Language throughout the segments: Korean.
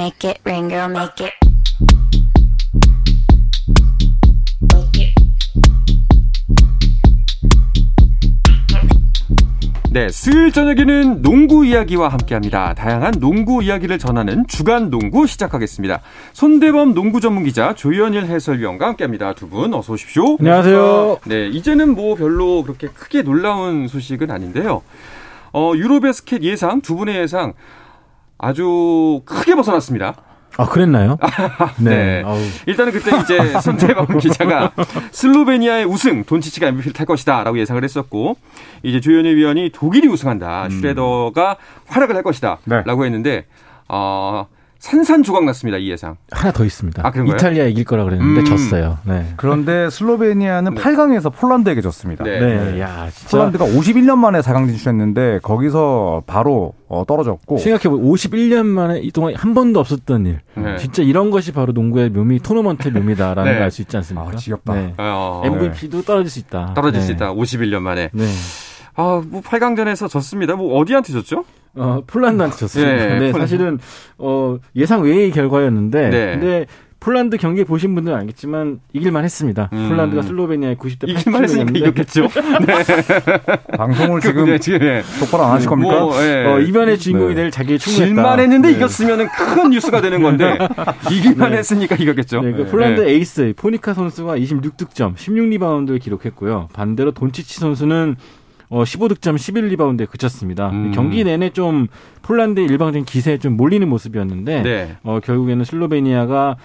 make it rain, girl, make it. 네, 수요일 저녁에는 농구 이야기와 함께합니다. 다양한 농구 이야기를 전하는 주간 농구 시작하겠습니다. 손대범 농구 전문 기자 조현일 해설위원과 함께합니다. 두 분 어서 오십시오. 안녕하세요. 네, 이제는 뭐 별로 그렇게 크게 놀라운 소식은 아닌데요. 어, 유로베스켓 예상 두 분의 예상 아주 크게 벗어났습니다. 아, 그랬나요? 네. 일단은 그때 이제 손대범 기자가 슬로베니아의 우승, 돈치치가 MVP를 탈 것이다 라고 예상을 했었고, 이제 조현일 위원이 독일이 우승한다, 음. 슈레더가 활약을 할 것이다라고 네. 했는데, 어, 산산조각 났습니다 이 예상. 하나 더 있습니다. 아, 그런가요? 이탈리아 이길 거라 그랬는데 음. 졌어요. 네. 그런데 슬로베니아는 네. 8강에서 폴란드에게 졌습니다. 네. 네. 야, 진짜. 폴란드가 51년 만에 4강 진출했는데 거기서 바로 어, 떨어졌고 생각해보면 51년 만에 이 동안 한 번도 없었던 일. 네. 진짜 이런 것이 바로 농구의 묘미, 토너먼트의 묘미다라는 네. 걸알 수 있지 않습니까? 아, 지겹다. 네. 어, MVP도 떨어질 수 있다. 떨어질 네. 수 있다. 51년 만에. 네. 아, 뭐 8강전에서 졌습니다. 뭐 어디한테 졌죠? 어, 폴란드한테 졌습니다. 네, 네. 사실은 어, 예상 외의 결과였는데, 네. 근데 폴란드 경기 보신 분들은 알겠지만 이길만 했습니다. 음. 폴란드가 슬로베니아의 90대 이길만 했으니까 이겼겠죠. 방송을 지금 네, 지금 예. 똑바로 안 하실 겁니까? 뭐, 예. 어, 이변의 주인공이 네. 될 자격이 충분했다. 질만 했는데 네. 이겼으면은 큰 뉴스가 되는 건데 이기만 네. 했으니까 이겼겠죠. 네, 그 네. 폴란드 네. 에이스 포니카 선수가 26득점, 16리바운드를 기록했고요. 반대로 돈치치 선수는 어, 15득점, 11리바운드에 그쳤습니다. 음. 경기 내내 좀 폴란드의 일방적인 기세에 좀 몰리는 모습이었는데 네. 어, 결국에는 슬로베니아가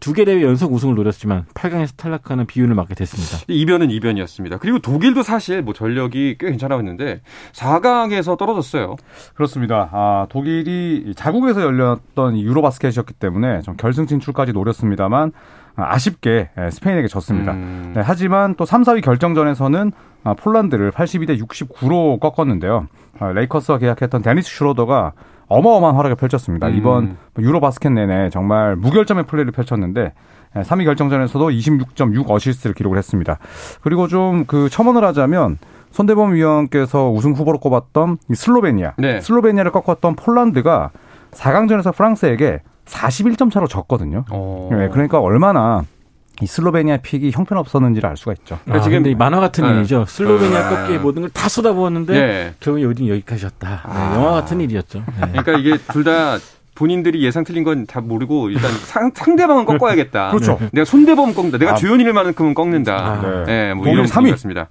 두개 대회 연속 우승을 노렸지만 8강에서 탈락하는 비운을 맞게 됐습니다. 이변은 이변이었습니다. 그리고 독일도 사실 뭐 전력이 꽤 괜찮았는데 4강에서 떨어졌어요. 그렇습니다. 아, 독일이 자국에서 열렸던 이 유로바스켓이었기 때문에 좀 결승 진출까지 노렸습니다만 아, 아쉽게 예, 스페인에게 졌습니다. 음. 네, 하지만 또 3, 4위 결정전에서는 아, 폴란드를 82대 69로 꺾었는데요. 아, 레이커스와 계약했던 데니스 슈로더가 어마어마한 활약을 펼쳤습니다. 음. 이번 유로 바스켓 내내 정말 무결점의 플레이를 펼쳤는데 3위 결정전에서도 26.6 어시스트를 기록을 했습니다. 그리고 좀 그 첨언을 하자면 손대범 위원께서 우승 후보로 꼽았던 이 슬로베니아, 네. 슬로베니아를 꺾었던 폴란드가 4강전에서 프랑스에게 41점 차로 졌거든요. 어. 네, 그러니까 얼마나 이 슬로베니아 픽이 형편없었는지를 알 수가 있죠. 아, 지금- 이 만화 같은 네. 일이죠. 슬로베니아 아. 꺾기에 모든 걸 다 쏟아부었는데 네. 결국 여기 여기까지였다. 네, 아. 영화 같은 일이었죠. 네. 그러니까 이게 둘 다 본인들이 예상 틀린 건 다 모르고 일단 상, 상대방은 꺾어야겠다. 그렇죠. 내가 손대범 꺾는다. 내가 아. 조현일만큼은 꺾는다. 아, 네. 네, 뭐 이런 3위. 분위기였습니다.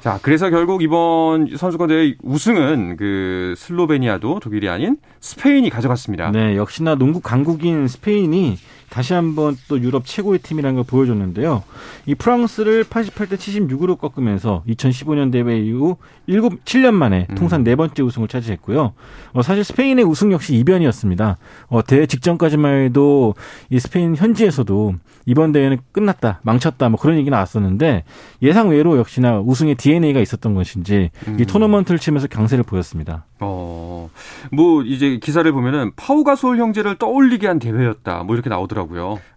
자, 그래서 결국 이번 선수권 대회 우승은 그 슬로베니아도 독일이 아닌 스페인이 가져갔습니다. 네, 역시나 농구 강국인 스페인이 다시 한번 또 유럽 최고의 팀이라는 걸 보여줬는데요. 이 프랑스를 88대 76으로 꺾으면서 2015년 대회 이후 7, 7년 만에 음. 통산 네 번째 우승을 차지했고요. 어, 사실 스페인의 우승 역시 이변이었습니다. 어, 대회 직전까지만 해도 이 스페인 현지에서도 이번 대회는 끝났다, 망쳤다, 뭐 그런 얘기 나왔었는데 예상 외로 역시나 우승의 DNA가 있었던 것인지 음. 이 토너먼트를 치면서 강세를 보였습니다. 어, 뭐 이제 기사를 보면은 파우가솔 형제를 떠올리게 한 대회였다. 뭐 이렇게 나오더라고요.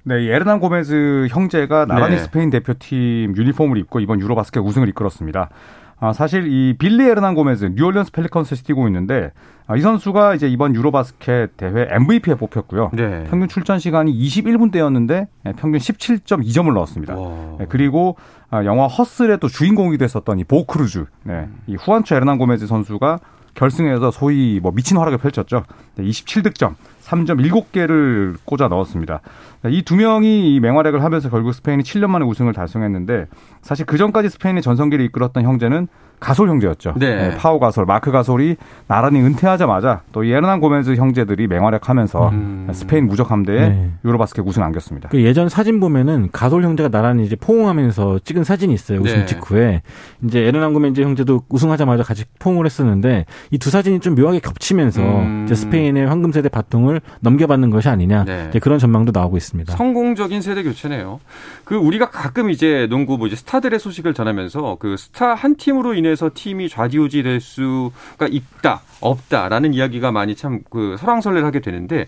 네, 이 에르난 고메즈 형제가 나란히 네. 스페인 대표팀 유니폼을 입고 이번 유로바스켓 우승을 이끌었습니다. 아, 사실 이 빌리 에르난 고메즈 뉴올리언스 펠리컨스에서 뛰고 있는데 아, 이 선수가 이제 이번 유로바스켓 대회 MVP에 뽑혔고요. 네. 평균 출전 시간이 21분대였는데 평균 17.2점을 넣었습니다. 와. 네, 그리고 아, 영화 허슬의 또 주인공이 됐었던 이 보 크루즈, 네, 이 후안초 에르난 고메즈 선수가 결승에서 소위 뭐 미친 활약을 펼쳤죠. 네, 27득점, 3.7개를 꽂아 넣었습니다. 이 두 명이 이 맹활약을 하면서 결국 스페인이 7년 만에 우승을 달성했는데 사실 그 전까지 스페인의 전성기를 이끌었던 형제는 가솔 형제였죠. 네. 파오 가솔, 마크 가솔이 나란히 은퇴하자마자 또이 에르난 고메즈 형제들이 맹활약하면서 음. 스페인 무적 함대에 네. 유로바스켓 우승 안겼습니다. 그 예전 사진 보면은 가솔 형제가 나란히 이제 포옹하면서 찍은 사진이 있어요. 우승 네. 직후에 이제 에르난 고멘제 형제도 우승하자마자 같이 포옹을 했었는데 이 두 사진이 좀 묘하게 겹치면서 음. 이제 스페인의 황금 세대 바통을 넘겨받는 것이 아니냐 네. 그런 전망도 나오고 있습니다. 성공적인 세대 교체네요. 그 우리가 가끔 이제 농구 뭐 이제 스타들의 소식을 전하면서 그 스타 한 팀으로 인해서 팀이 좌지우지 될 수가 있다 없다라는 이야기가 많이 참 그 설왕설래를 하게 되는데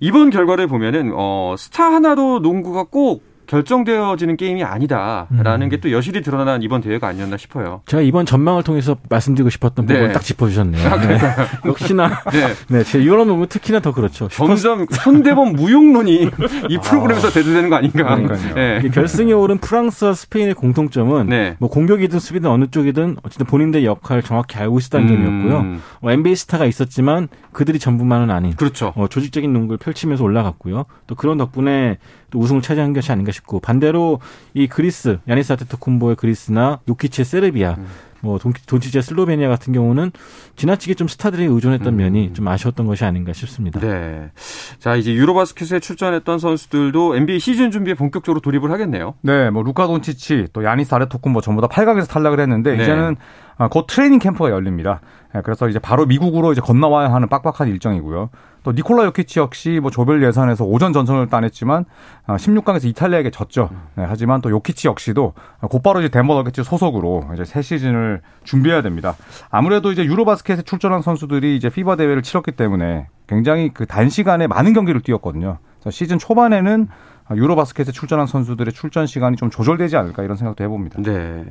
이번 결과를 보면은 어 스타 하나로 농구가 꼭 결정되어지는 게임이 아니다라는 음. 게또 여실히 드러난 이번 대회가 아니었나 싶어요. 제가 이번 전망을 통해서 말씀드리고 싶었던 네. 부분을 딱 짚어주셨네요. 네. 역시나 네. 네, 제 유럽 농구 특히나 더 그렇죠. 점점 손대본 무용론이 이 프로그램에서 대두되는 거 아닌가. 네. 결승에 오른 프랑스와 스페인의 공통점은 네. 뭐 공격이든 수비든 어느 쪽이든 어쨌든 본인들의 역할을 정확히 알고 있었다는 점이었고요. 음, 어, NBA 스타가 있었지만 그들이 전부만은 아닌 그렇죠. 어, 조직적인 농구를 펼치면서 올라갔고요. 또 그런 덕분에 또 우승을 차지한 것이 아닌가 싶고 반대로 이 그리스 야니스 아테토쿤보의 그리스나 요키치의 세르비아 음. 뭐 돈- 돈치치의 슬로베니아 같은 경우는 지나치게 좀 스타들에 의존했던 음. 면이 좀 아쉬웠던 것이 아닌가 싶습니다. 네. 자, 이제 유로바스켓에 출전했던 선수들도 NBA 시즌 준비에 본격적으로 돌입을 하겠네요. 네, 뭐 루카 돈치치 또 야니스 아레토쿤보 전부 다 8강에서 탈락을 했는데 네. 이제는 아, 곧 트레이닝 캠프가 열립니다. 예, 그래서 이제 바로 미국으로 이제 건너와야 하는 빡빡한 일정이고요. 또 니콜라 요키치 역시 뭐 조별 예선에서 오전 전선을 따냈지만 16강에서 이탈리아에게 졌죠. 네, 하지만 또 요키치 역시도 곧바로 이제 덴버 너게츠 소속으로 이제 새 시즌을 준비해야 됩니다. 아무래도 이제 유로바스켓에 출전한 선수들이 이제 피바 대회를 치렀기 때문에 굉장히 그 단시간에 많은 경기를 뛰었거든요. 그래서 시즌 초반에는 유로바스켓에 출전한 선수들의 출전 시간이 좀 조절되지 않을까 이런 생각도 해봅니다. 네.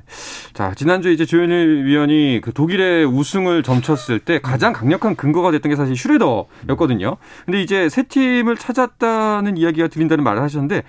자, 지난주에 이제 조현일 위원이 그 독일의 우승을 점쳤을 때 가장 강력한 근거가 됐던 게 사실 슈레더였거든요. 근데 이제 새 팀을 찾았다는 이야기가 들린다는 말을 하셨는데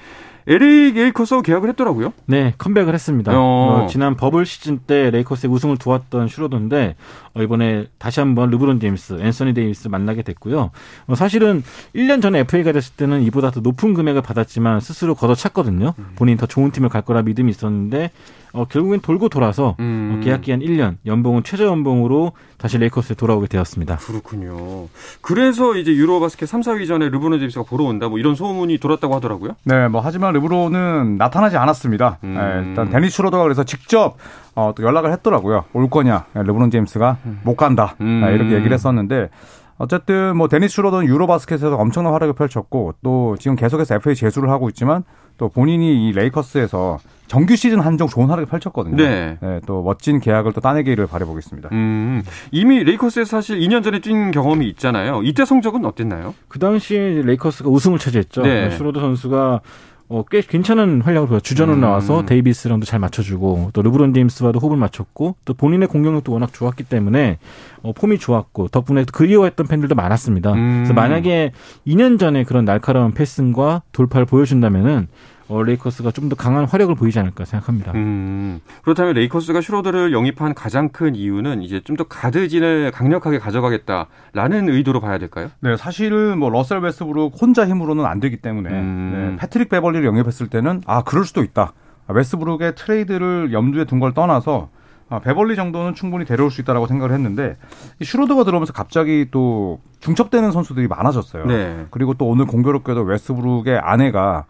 LA 레이커스하고 계약을 했더라고요. 네, 컴백을 했습니다. 어. 어, 지난 버블 시즌 때 레이커스의 우승을 도왔던 슈로더인데 어, 이번에 다시 한번 르브론 제임스, 앤서니 데이비스 만나게 됐고요. 어, 사실은 1년 전에 FA가 됐을 때는 이보다 더 높은 금액을 받았지만 스스로 걷어찼거든요. 본인이 더 좋은 팀을 갈 거라 믿음이 있었는데 어, 결국엔 돌고 돌아서 음. 어, 계약 기한 1년, 연봉은 최저 연봉으로 다시 레이커스에 돌아오게 되었습니다. 그렇군요. 그래서 이제 유로 바스켓 3, 4위 전에 르브론 제임스가 보러 온다 뭐 이런 소문이 돌았다고 하더라고요. 네, 뭐 하지만 르브론은 나타나지 않았습니다. 음. 네, 일단 데니스 슈로더가 그래서 직접 어, 또 연락을 했더라고요. 올 거냐? 네, 르브론 제임스가 못 간다. 음. 네, 이렇게 얘기를 했었는데 어쨌든 뭐 데니스 슈로더는 유로바스켓에서 엄청난 활약을 펼쳤고 또 지금 계속해서 FA 재수를 하고 있지만 또 본인이 이 레이커스에서 정규 시즌 한정 좋은 활약을 펼쳤거든요. 네. 또 멋진 계약을 또 따내기를 바라보겠습니다. 음, 이미 레이커스에서 사실 2년 전에 뛴 경험이 있잖아요. 이때 성적은 어땠나요? 그 당시에 레이커스가 우승을 차지했죠. 네. 슈로더 선수가 어, 꽤 괜찮은 활약을 보여 주전으로 음. 나와서 데이비스랑도 잘 맞춰주고 또 르브론 제임스와도 호흡을 맞췄고 또 본인의 공격력도 워낙 좋았기 때문에 어, 폼이 좋았고 덕분에 그리워했던 팬들도 많았습니다. 음. 그래서 만약에 2년 전에 그런 날카로운 패싱과 돌파를 보여준다면은 어, 레이커스가 좀 더 강한 활약을 보이지 않을까 생각합니다. 음, 그렇다면 레이커스가 슈로더를 영입한 가장 큰 이유는 이제 좀 더 가드진을 강력하게 가져가겠다라는 의도로 봐야 될까요? 네, 사실은 뭐 러셀 웨스브룩 혼자 힘으로는 안 되기 때문에 음. 네, 패트릭 베벌리를 영입했을 때는 아 그럴 수도 있다. 아, 웨스브룩의 트레이드를 염두에 둔 걸 떠나서 아, 베벌리 정도는 충분히 데려올 수 있다라고 생각을 했는데 이 슈로더가 들어오면서 갑자기 또 중첩되는 선수들이 많아졌어요. 네. 그리고 또 오늘 공교롭게도 웨스브룩의 아내가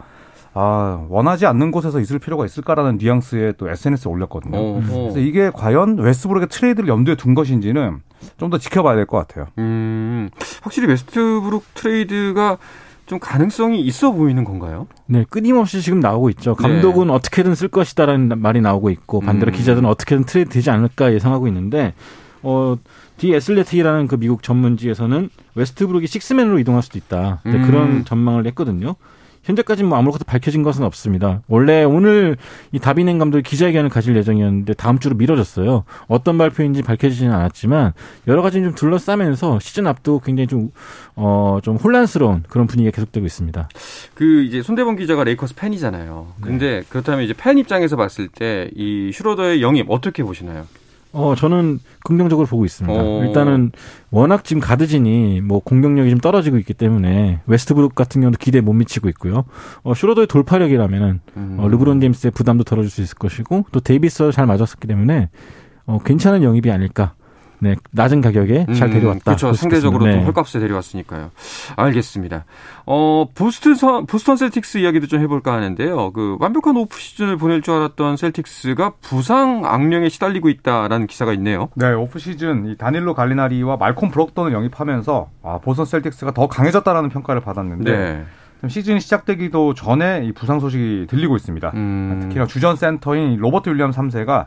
아, 원하지 않는 곳에서 있을 필요가 있을까라는 뉘앙스의 또 SNS에 올렸거든요. 어, 어. 그래서 이게 과연 웨스브룩의 트레이드를 염두에 둔 것인지는 좀 더 지켜봐야 될 것 같아요. 음, 확실히 웨스트브룩 트레이드가 좀 가능성이 있어 보이는 건가요? 네, 끊임없이 지금 나오고 있죠. 감독은 어떻게든 쓸 것이다라는 말이 나오고 있고 반대로 음. 기자들은 어떻게든 트레이드 되지 않을까 예상하고 있는데 어, 디 애슬레틱이라는 그 미국 전문지에서는 웨스트브룩이 식스맨으로 이동할 수도 있다. 네, 음. 그런 전망을 했거든요. 현재까지는 뭐 아무것도 밝혀진 것은 없습니다. 원래 오늘 이 다빈 햄 감독이 기자회견을 가질 예정이었는데 다음 주로 미뤄졌어요. 어떤 발표인지 밝혀지지는 않았지만 여러 가지 좀 둘러싸면서 시즌 앞두고 굉장히 좀, 어, 좀 혼란스러운 그런 분위기가 계속되고 있습니다. 그 이제 손대범 기자가 레이커스 팬이잖아요. 근데 그렇다면 이제 팬 입장에서 봤을 때 이 슈로더의 영입 어떻게 보시나요? 어, 저는 긍정적으로 보고 있습니다. 어. 일단은 워낙 지금 가드진이 뭐 공격력이 좀 떨어지고 있기 때문에 웨스트브룩 같은 경우도 기대에 못 미치고 있고요. 어, 슈로더의 돌파력이라면은 음. 어, 르브론 제임스의 부담도 덜어줄 수 있을 것이고 또 데이비스와 잘 맞았었기 때문에 어, 괜찮은 영입이 아닐까. 네, 낮은 가격에 잘 음, 데려왔다. 그렇죠. 상대적으로 있겠습니다. 또 네. 헐값에 데려왔으니까요. 알겠습니다. 어, 보스턴, 선- 보스턴 셀틱스 이야기도 좀 해볼까 하는데요. 그 완벽한 오프 시즌을 보낼 줄 알았던 셀틱스가 부상 악령에 시달리고 있다라는 기사가 있네요. 네, 오프 시즌 이 다닐로 갈리나리와 말콤 브록던을 영입하면서 아, 보스턴 셀틱스가 더 강해졌다라는 평가를 받았는데 네. 좀 시즌 시작되기도 전에 이 부상 소식이 들리고 있습니다. 음. 특히나 주전 센터인 로버트 윌리엄 3세가 아,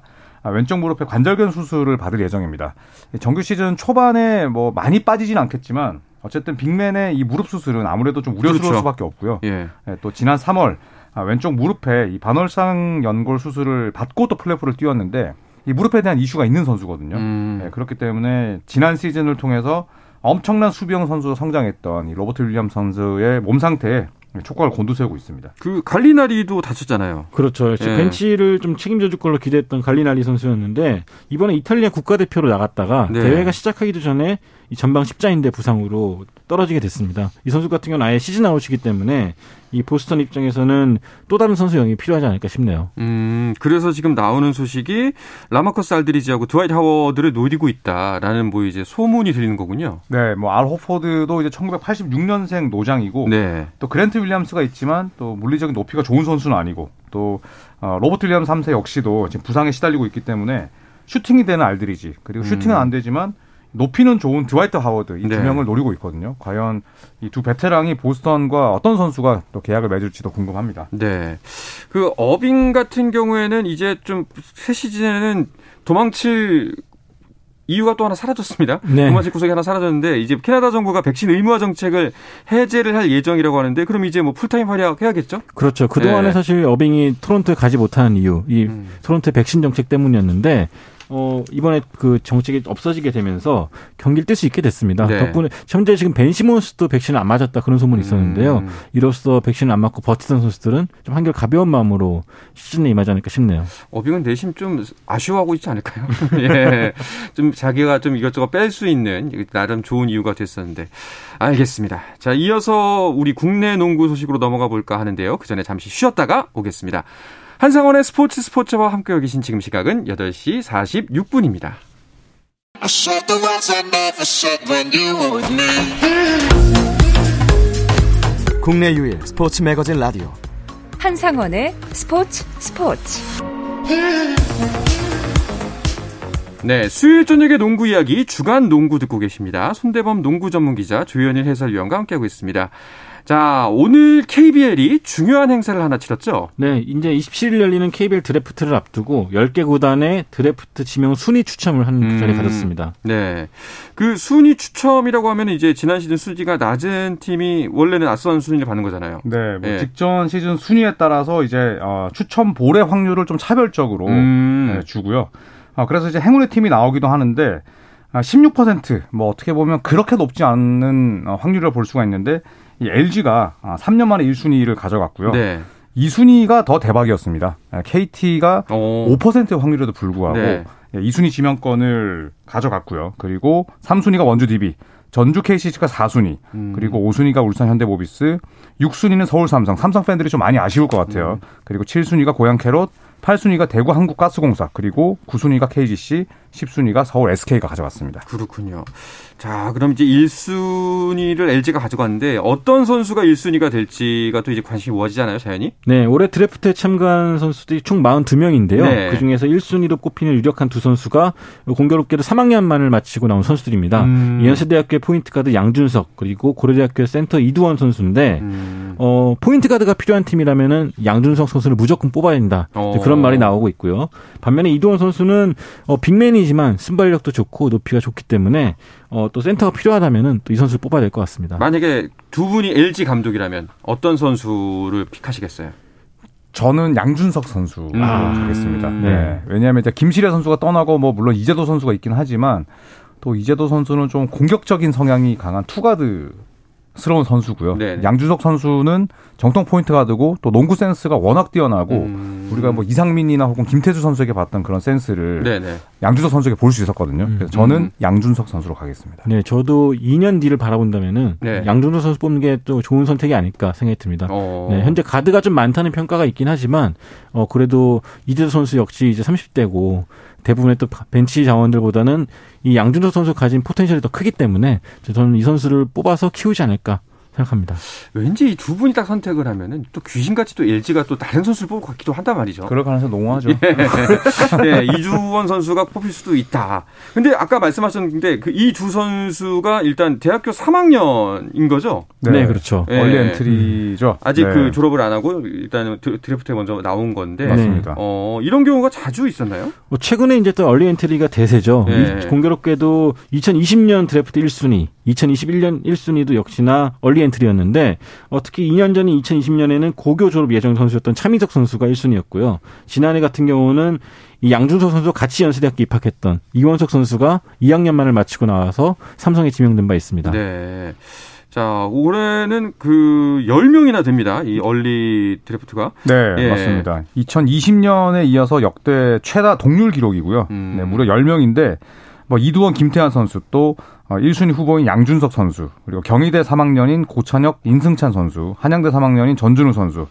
왼쪽 무릎에 관절견 수술을 받을 예정입니다. 정규 시즌 초반에 뭐 많이 빠지진 않겠지만 어쨌든 빅맨의 이 무릎 수술은 아무래도 좀 우려스러울 그렇죠. 수밖에 없고요. 예. 예, 또 지난 3월 아, 왼쪽 무릎에 이 반월상 연골 수술을 받고 또 플레이오프를 뛰었는데 이 무릎에 대한 이슈가 있는 선수거든요. 음. 네, 그렇기 때문에 지난 시즌을 통해서 엄청난 수비형 선수로 성장했던 이 로버트 윌리엄 선수의 몸 상태에 촉각을 곤두세우고 있습니다. 그 갈리나리도 다쳤잖아요. 그렇죠. 예. 벤치를 좀 책임져 줄 걸로 기대했던 갈리나리 선수였는데 이번에 이탈리아 국가대표로 나갔다가 네. 대회가 시작하기도 전에 이 전방 십자인대 부상으로 떨어지게 됐습니다. 이 선수 같은 경우는 아예 시즌 아웃이기 때문에 이 보스턴 입장에서는 또 다른 선수 영입이 필요하지 않을까 싶네요. 음, 그래서 지금 나오는 소식이 라마커스 알드리지하고 드와이트 하워드를 노리고 있다라는 뭐 이제 소문이 들리는 거군요. 네, 뭐 알 호포드도 이제 1986년생 노장이고 네. 또 그랜트 윌리엄스가 있지만 또 물리적인 높이가 좋은 선수는 아니고 또 어, 로버트 윌리엄스 3세 역시도 지금 부상에 시달리고 있기 때문에 슈팅이 되는 알드리지 그리고 슈팅은 음. 안 되지만 높이는 좋은 드와이트 하워드 이두 네. 명을 노리고 있거든요. 과연 이 두 베테랑이 보스턴과 어떤 선수가 또 계약을 맺을지도 궁금합니다. 네. 그 어빙 같은 경우에는 이제 좀 새 시즌에는 도망칠 이유가 또 하나 사라졌습니다. 네. 도망칠 구석이 하나 사라졌는데 이제 캐나다 정부가 백신 의무화 정책을 해제를 할 예정이라고 하는데 그럼 이제 뭐 풀타임 활약해야겠죠? 그렇죠. 그동안에 네. 사실 어빙이 토론토에 가지 못하는 이유, 이 음. 토론토의 백신 정책 때문이었는데 어 이번에 그 정책이 없어지게 되면서 경기를 뛸 수 있게 됐습니다. 네. 덕분에 현재 지금 벤 시몬스도 백신을 안 맞았다 그런 소문이 있었는데요. 음. 이로써 백신을 안 맞고 버티던 선수들은 좀 한결 가벼운 마음으로 시즌에 임하지 않을까 싶네요. 어빙은 내심 좀 아쉬워하고 있지 않을까요? 예. 좀 자기가 좀 이것저것 뺄 수 있는 나름 좋은 이유가 됐었는데. 알겠습니다. 자, 이어서 우리 국내 농구 소식으로 넘어가 볼까 하는데요. 그 전에 잠시 쉬었다가 오겠습니다. 한상원의 스포츠 스포츠와 함께 계신 지금 시각은 8시 46분입니다. I said the words I never said when you were with me. 국내 유일 스포츠 매거진 라디오 한상원의 스포츠 스포츠. 네, 수요일 저녁의 농구 이야기 주간 농구 듣고 계십니다. 손대범 농구 전문 기자 조현일 해설위원과 함께하고 있습니다. 자, 오늘 KBL이 중요한 행사를 하나 치렀죠. 네, 이제 27일 열리는 KBL 드래프트를 앞두고 10개 구단의 드래프트 지명 순위 추첨을 하는 음. 자리를 가졌습니다. 네. 그 순위 추첨이라고 하면 이제 지난 시즌 순위가 낮은 팀이 원래는 앞선 순위를 받는 거잖아요. 네, 뭐 예. 직전 시즌 순위에 따라서 이제 어, 추첨 볼의 확률을 좀 차별적으로 음. 네, 주고요. 아, 그래서 이제 행운의 팀이 나오기도 하는데 아, 16%뭐 어떻게 보면 그렇게 높지 않은 어, 확률을 볼 수가 있는데 이 LG가 아, 3년 만에 1순위를 가져갔고요. 네. 2순위가 더 대박이었습니다. KT가 어. 5%의 확률에도 불구하고 네. 예, 2순위 지명권을 가져갔고요. 그리고 3순위가 원주 DB, 전주 KCC가 4순위, 음. 그리고 5순위가 울산 현대모비스, 6순위는 서울 삼성. 삼성 팬들이 좀 많이 아쉬울 것 같아요. 그리고 7순위가 고양 캐롯, 8순위가 대구 한국가스공사, 그리고 9순위가 KGC, 10순위가 서울 SK가 가져갔습니다. 그렇군요. 자, 그럼 이제 1순위를 LG가 가져갔는데 어떤 선수가 1순위가 될지가 또 이제 관심이 모아지잖아요, 자연히. 네, 올해 드래프트에 참가한 선수들이 총 42명인데요. 네. 그 중에서 1순위로 꼽히는 유력한 두 선수가 공교롭게도 3학년만을 마치고 나온 선수들입니다. 음. 연세대학교의 포인트 가드 양준석 그리고 고려대학교 센터 이두원 선수인데 음. 어, 포인트 가드가 필요한 팀이라면은 양준석 선수를 무조건 뽑아야 된다. 어. 그런 말이 나오고 있고요. 반면에 이두원 선수는 어, big man이지만 순발력도 좋고 높이가 좋기 때문에 어, 또 센터가 필요하다면은 또 이 선수를 뽑아야 될 것 같습니다. 만약에 두 분이 LG 감독이라면 어떤 선수를 pick하시겠어요? 저는 양준석 선수로 음. 가겠습니다. 네. 네. 왜냐하면 이제 김시래 선수가 떠나고 뭐 물론 이재도 선수가 있긴 하지만 또 이재도 선수는 좀 공격적인 성향이 강한 two guard스러운 선수고요. 네. 양준석 선수는 정통 포인트 가드고 또 농구 센스가 워낙 뛰어나고 음. 우리가 뭐 이상민이나 혹은 김태술 선수에게 봤던 그런 센스를 네네. 양준석 선수에게 볼 수 있었거든요. 음. 그래서 저는 음. 양준석 선수로 가겠습니다. 네, 저도 2년 뒤를 바라본다면은 네. 양준석 선수 뽑는 게 또 좋은 선택이 아닐까 생각이 듭니다. 어. 네, 현재 가드가 좀 많다는 평가가 있긴 하지만 어 그래도 이재도 선수 역시 이제 30대고 대부분의 또 벤치 자원들보다는 이 양준석 선수 가진 포텐셜이 더 크기 때문에 저는 이 선수를 뽑아서 키우지 않을까 생각합니다. 왠지 이 두 분이 딱 선택을 하면은 또 귀신같이 또 LG가 또 다른 선수를 뽑을 것 같기도 한단 말이죠. 그럴 가능성이 농후하죠. 네, 이주원 선수가 뽑힐 수도 있다. 근데 아까 말씀하셨는데 그 이 두 선수가 일단 대학교 3학년인 거죠? 네, 그렇죠. 네. early entry죠. 아직 네. 그 졸업을 안 하고 일단 드- 드래프트에 먼저 나온 건데. 맞습니다. 어, 이런 경우가 자주 있었나요? 뭐 최근에 이제 또 early entry가 대세죠. 네. 이- 공교롭게도 2020년 드래프트 1순위, 2021년 1순위도 역시나 early entry였는데 어, 특히 2년 전인 2020년에는 고교 졸업 예정 선수였던 차민석 선수가 1순위였고요. 지난해 같은 경우는 이 양준석 선수 같이 연세대학교 입학했던 이원석 선수가 2학년만을 마치고 나와서 삼성에 지명된 바 있습니다. 네. 자, 올해는 그 10명이나 됩니다. 이 얼리 드래프트가. 네, 예. 맞습니다. 2020년에 이어서 역대 최다 동률 기록이고요. 음. 네, 무려 10명인데 뭐 이두원 김태환 선수 또 어, 1순위 후보인 양준석 선수 그리고 경희대 3학년인 고찬혁 인승찬 선수 한양대 3학년인 전준우 선수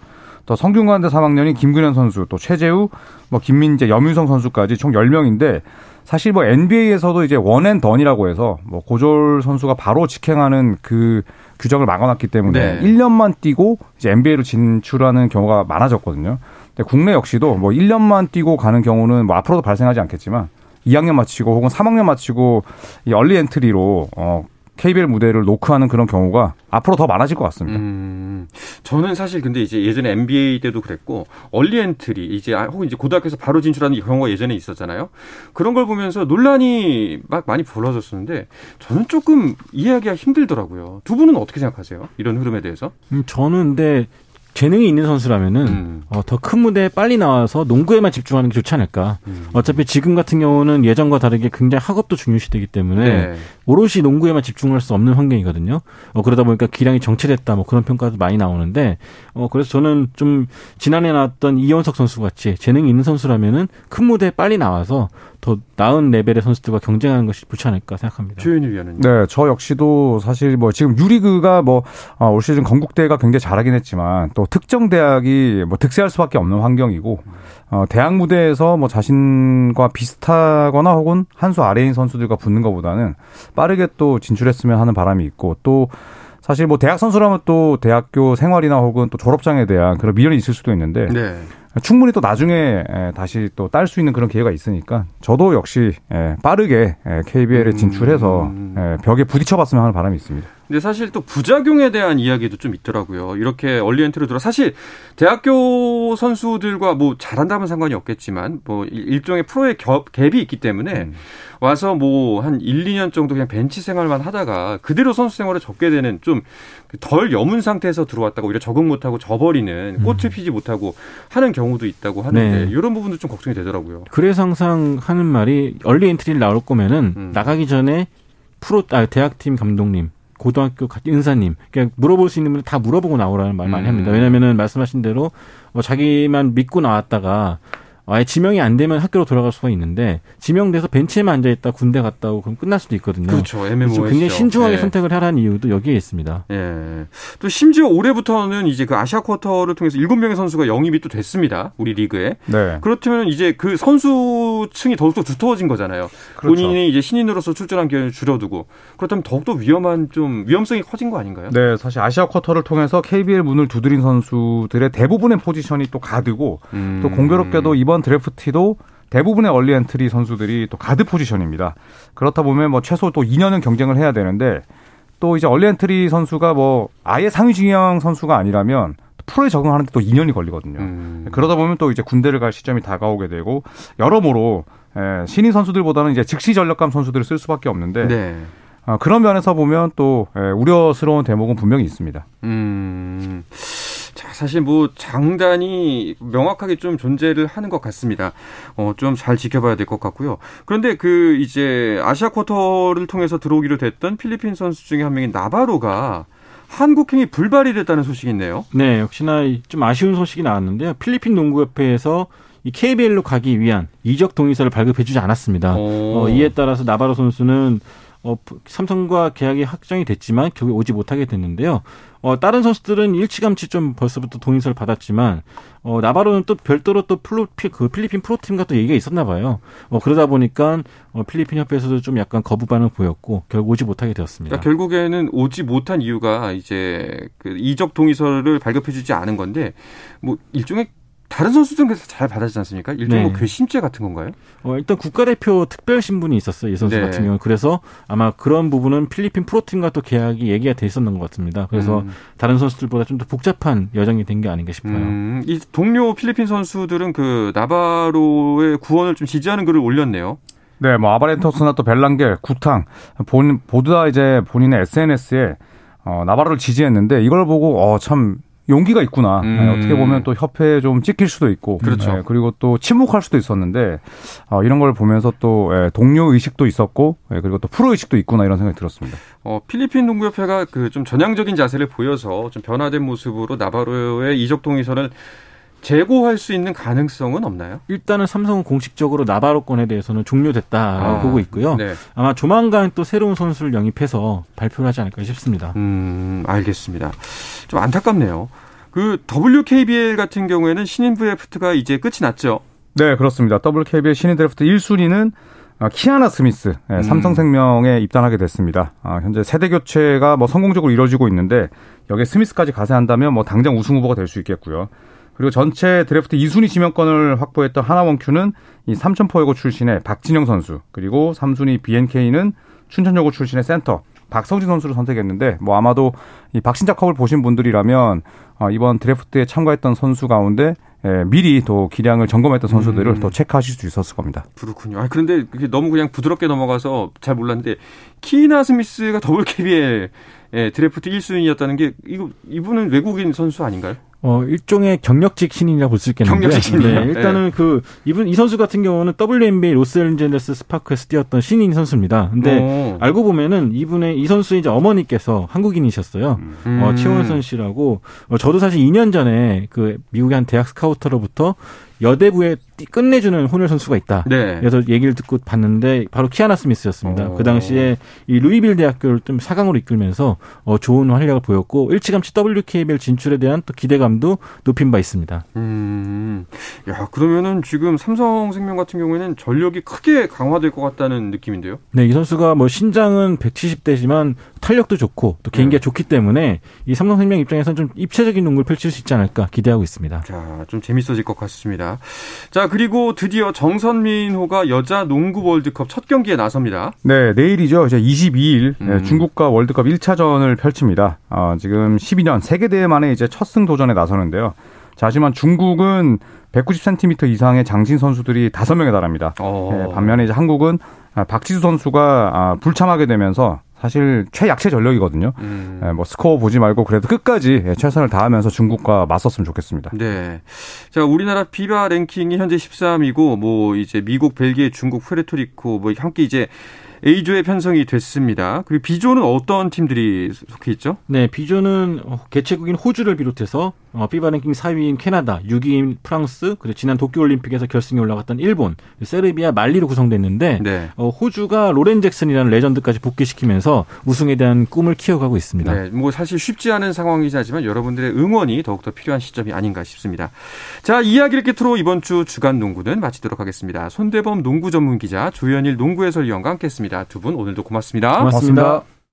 또 성균관대 3학년인 김근현 선수 또 최재우 뭐 김민재 염유성 선수까지 총 10명인데 사실 뭐 NBA에서도 이제 one and done이라고 해서 뭐 고졸 선수가 바로 직행하는 그 규정을 막아놨기 때문에 네. 1년만 뛰고 이제 NBA로 진출하는 경우가 많아졌거든요. 근데 국내 역시도 뭐 1년만 뛰고 가는 경우는 뭐 앞으로도 발생하지 않겠지만 2학년 마치고 혹은 3학년 마치고 이 early entry로 어 KBL 무대를 노크하는 그런 경우가 앞으로 더 많아질 것 같습니다. 음, 저는 사실 근데 이제 예전에 NBA 때도 그랬고 early entry 이제 아, 혹은 이제 고등학교에서 바로 진출하는 경우가 예전에 있었잖아요. 그런 걸 보면서 논란이 막 많이 벌어졌었는데 저는 조금 이해하기가 힘들더라고요. 두 분은 어떻게 생각하세요? 이런 흐름에 대해서? 음, 저는 근데 재능이 있는 선수라면은 음. 어, 더 큰 무대에 빨리 나와서 농구에만 집중하는 게 좋지 않을까. 음. 어차피 지금 같은 경우는 예전과 다르게 굉장히 학업도 중요시되기 때문에 네. 오롯이 농구에만 집중할 수 없는 환경이거든요. 어, 그러다 보니까 기량이 정체됐다 뭐 그런 평가도 많이 나오는데 어, 그래서 저는 좀 지난해 나왔던 이원석 선수 같이 재능이 있는 선수라면은 큰 무대에 빨리 나와서 더 나은 레벨의 선수들과 경쟁하는 것이 좋지 않을까 생각합니다. 조현일 위원은요? 네, 저 역시도 사실 뭐 지금 유리그가 뭐올 시즌 건국대가 굉장히 잘하긴 했지만 또 특정 대학이 뭐 득세할 수밖에 없는 환경이고 어 대학 무대에서 뭐 자신과 비슷하거나 혹은 한 수 아래인 선수들과 붙는 것보다는 빠르게 또 진출했으면 하는 바람이 있고 또 사실 뭐 대학 선수라면 또 대학교 생활이나 혹은 또 졸업장에 대한 그런 미련이 있을 수도 있는데 네. 충분히 또 나중에 에, 다시 또 딸 수 있는 그런 기회가 있으니까 저도 역시 에, 빠르게 KBL에 음. 진출해서 에, 벽에 부딪혀봤으면 하는 바람이 있습니다. 근데 사실 또 부작용에 대한 이야기도 좀 있더라고요. 이렇게 얼리 엔트로 들어 사실 대학교 선수들과 뭐 잘한다면 상관이 없겠지만 뭐 일- 일종의 프로의 겹, 갭이 있기 때문에 음. 와서 뭐 한 1, 2년 정도 그냥 벤치 생활만 하다가 그대로 선수 생활을 접게 되는 좀 덜 여문 상태에서 들어왔다가 오히려 적응 못하고 져버리는 꽃을 피지 못하고 하는 경우도 있다고 하는데 네. 이런 부분도 좀 걱정이 되더라고요. 그래서 항상 하는 말이 early entry를 나올 거면은 음. 나가기 전에 프로 아, 대학팀 감독님 고등학교 가- 은사님 그냥 물어볼 수 있는 분들 다 물어보고 나오라는 말 많이 음. 합니다. 왜냐면은 말씀하신 대로 뭐 자기만 믿고 나왔다가 아예 지명이 안 되면 학교로 돌아갈 수가 있는데 지명돼서 벤치에만 앉아 있다 군대 갔다 오고 그럼 끝날 수도 있거든요. 그렇죠. MMO 굉장히 신중하게 선택을 하라는 이유도 여기에 있습니다. 예. 또 심지어 올해부터는 이제 그 아시아 쿼터를 통해서 7명의 선수가 영입이 또 됐습니다. 우리 리그에. 네. 그렇다면 이제 그 선수층이 더욱더 두터워진 거잖아요. 그렇죠. 본인이 이제 신인으로서 출전한 기회를 줄여두고 그렇다면 더욱더 위험한 좀 위험성이 커진 거 아닌가요? 네, 사실 아시아 쿼터를 통해서 KBL 문을 두드린 선수들의 대부분의 포지션이 또 가드고 음. 또 공교롭게도 이번 드래프트도 대부분의 early entry 선수들이 또 가드 포지션입니다. 그렇다 보면 뭐 최소 또 2년은 경쟁을 해야 되는데 또 이제 early entry 선수가 뭐 아예 상위 지명 선수가 아니라면 프로에 적응하는데 또 2년이 걸리거든요. 음. 그러다 보면 또 이제 군대를 갈 시점이 다가오게 되고 여러모로 예, 신인 선수들보다는 이제 즉시 전력감 선수들을 쓸 수밖에 없는데 네. 아, 그런 면에서 보면 또 예, 우려스러운 대목은 분명히 있습니다. 음. 자, 사실 뭐 장단이 명확하게 좀 존재를 하는 것 같습니다. 어, 좀 잘 지켜봐야 될 것 같고요. 그런데 그 이제 아시아 쿼터를 통해서 들어오기로 됐던 필리핀 선수 중에 한 명인 나바로가 한국행이 불발이 됐다는 소식이 있네요. 네, 역시나 이- 좀 아쉬운 소식이 나왔는데요. 필리핀 농구협회에서 이 KBL로 가기 위한 이적 동의서를 발급해주지 않았습니다. 오. 어, 이에 따라서 나바로 선수는 어, 삼성과 계약이 확정이 됐지만 결국 오지 못하게 됐는데요. 어, 다른 선수들은 일찌감치 좀 벌써부터 동의서를 받았지만 어, 나바로는 또 별도로 또 플로, 피, 그 필리핀 프로팀과 또 얘기가 있었나 봐요. 어, 그러다 보니까 어, 필리핀 협회에서도 좀 약간 거부 반응 보였고 결국 오지 못하게 되었습니다. 그러니까 결국에는 오지 못한 이유가 이제 그 이적 동의서를 발급해주지 않은 건데 뭐 일종의 다른 선수들은 그래서 잘 받아주지 않습니까? 일종의 네. 뭐 괘씸죄 같은 건가요? 어, 일단 국가대표 특별 신분이 있었어요. 이 선수 네. 같은 경우는. 그래서 아마 그런 부분은 필리핀 프로팀과 또 계약이 얘기가 돼 있었는 것 같습니다. 그래서 음. 다른 선수들보다 좀 더 복잡한 여정이 된 게 아닌가 싶어요. 음, 이 동료 필리핀 선수들은 그 나바로의 구원을 좀 지지하는 글을 올렸네요. 네, 뭐 아바렌토스나 또 벨랑겔, 구탕 본 모두 다 이제 본인의 SNS에 어, 나바로를 지지했는데 이걸 보고 어, 참 용기가 있구나. 음. 네, 어떻게 보면 또 협회에 좀 찍힐 수도 있고, 그렇죠. 네, 그리고 또 침묵할 수도 있었는데 어, 이런 걸 보면서 또 예, 동료 의식도 있었고, 예, 그리고 또 프로 의식도 있구나 이런 생각이 들었습니다. 어, 필리핀 농구협회가 그 좀 전향적인 자세를 보여서 좀 변화된 모습으로 나바로의 이적 동의선을 재고할 수 있는 가능성은 없나요? 일단은 삼성은 공식적으로 나바로권에 대해서는 종료됐다라고 아, 보고 있고요. 네. 아마 조만간 또 새로운 선수를 영입해서 발표를 하지 않을까 싶습니다. 음, 알겠습니다. 좀 안타깝네요. 그 WKBL 같은 경우에는 신인 드래프트가 이제 끝이 났죠. 네, 그렇습니다. WKBL 신인 드래프트 1순위는 어, 키아나 스미스, 예, 음. 삼성생명에 입단하게 됐습니다. 아, 현재 세대 교체가 뭐 성공적으로 이루어지고 있는데 여기에 스미스까지 가세한다면 뭐 당장 우승 후보가 될 수 있겠고요. 그리고 전체 드래프트 2순위 지명권을 확보했던 하나원큐는 이 삼천포여고 출신의 박진영 선수, 그리고 3순위 BNK는 춘천여고 출신의 센터 박성진 선수를 선택했는데 뭐 아마도 이 박신자컵을 보신 분들이라면 어, 이번 드래프트에 참가했던 선수 가운데 예, 미리 또 기량을 점검했던 선수들을 음. 또 체크하실 수 있었을 겁니다. 그렇군요. 아, 그런데 그게 너무 그냥 부드럽게 넘어가서 잘 몰랐는데 키아나 스미스가 WKBL 예, 드래프트 1순위였다는 게 이거 이분은 외국인 선수 아닌가요? 어, 일종의 경력직 신인이라고 볼 수 있겠는데. 경력직 신인이요? 네, 일단은 그, 이분, 이 선수 같은 경우는 WNBA 로스앤젤레스 스파크에서 뛰었던 신인 선수입니다. 근데 오. 알고 보면은 이분의, 이 선수의 이제 어머니께서 한국인이셨어요. 음. 어, 최원선 씨라고. 어, 저도 사실 2년 전에 그 미국의 한 대학 스카우터로부터 여대부에 띠- 끝내주는 혼혈 선수가 있다. 네. 그래서 얘기를 듣고 봤는데 바로 키아나 스미스였습니다. 어. 그 당시에 이 루이빌 대학교를 좀 사강으로 이끌면서 어, 좋은 활약을 보였고 일찌감치 WKBL 진출에 대한 또 기대감도 높인 바 있습니다. 음. 야, 그러면은 지금 삼성생명 같은 경우에는 전력이 크게 강화될 것 같다는 느낌인데요. 네, 이 선수가 뭐 신장은 170대지만 탄력도 좋고 또 개인기가 네. 좋기 때문에 이 삼성생명 입장에서는 좀 입체적인 농구를 펼칠 수 있지 않을까 기대하고 있습니다. 자, 좀 재밌어질 것 같습니다. 자, 그리고 드디어 정선민호가 여자 농구 월드컵 첫 경기에 나섭니다. 네, 내일이죠. 이제 22일 네, 음. 중국과 월드컵 1차전을 펼칩니다. 어, 지금 12년 세계 대회 만에 이제 첫 승 도전에 나서는데요. 자, 하지만 중국은 190cm 이상의 장신 선수들이 5명에 달합니다. 어. 네, 반면에 이제 한국은 아, 박지수 선수가 아, 불참하게 되면서 사실 최약체 전력이거든요. 음. 네, 뭐 스코어 보지 말고 그래도 끝까지 예, 최선을 다하면서 중국과 맞섰으면 좋겠습니다. 네. 자, 우리나라 비바 랭킹이 현재 13위고, 뭐, 이제 미국, 벨기에, 중국, 푸에르토리코, 뭐, 함께 이제 A조에 편성이 됐습니다. 그리고 B조는 어떤 팀들이 속해 있죠? 네, 비조는 어, 개최국인 호주를 비롯해서 어, 피바 랭킹 4위인 캐나다, 6위인 프랑스, 그리고 지난 도쿄올림픽에서 결승에 올라갔던 일본, 세르비아, 말리로 구성됐는데 네. 어, 호주가 로렌 잭슨이라는 레전드까지 복귀시키면서 우승에 대한 꿈을 키워가고 있습니다. 네, 뭐 사실 쉽지 않은 상황이긴 하지만 여러분들의 응원이 더욱더 필요한 시점이 아닌가 싶습니다. 자, 이야기를 끝으로 이번 주 주간 농구는 마치도록 하겠습니다. 손대범 농구 전문 기자, 조현일 농구 해설위원과 함께했습니다. 두 분 오늘도 고맙습니다. 고맙습니다.